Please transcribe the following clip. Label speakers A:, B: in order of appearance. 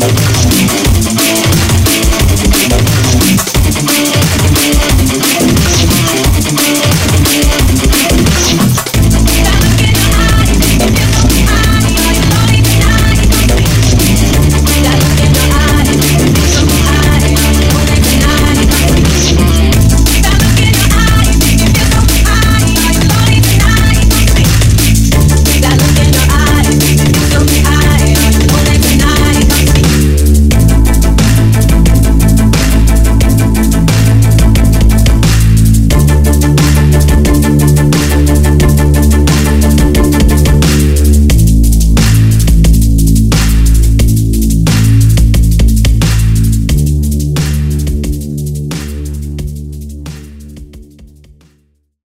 A: ¡Gracias!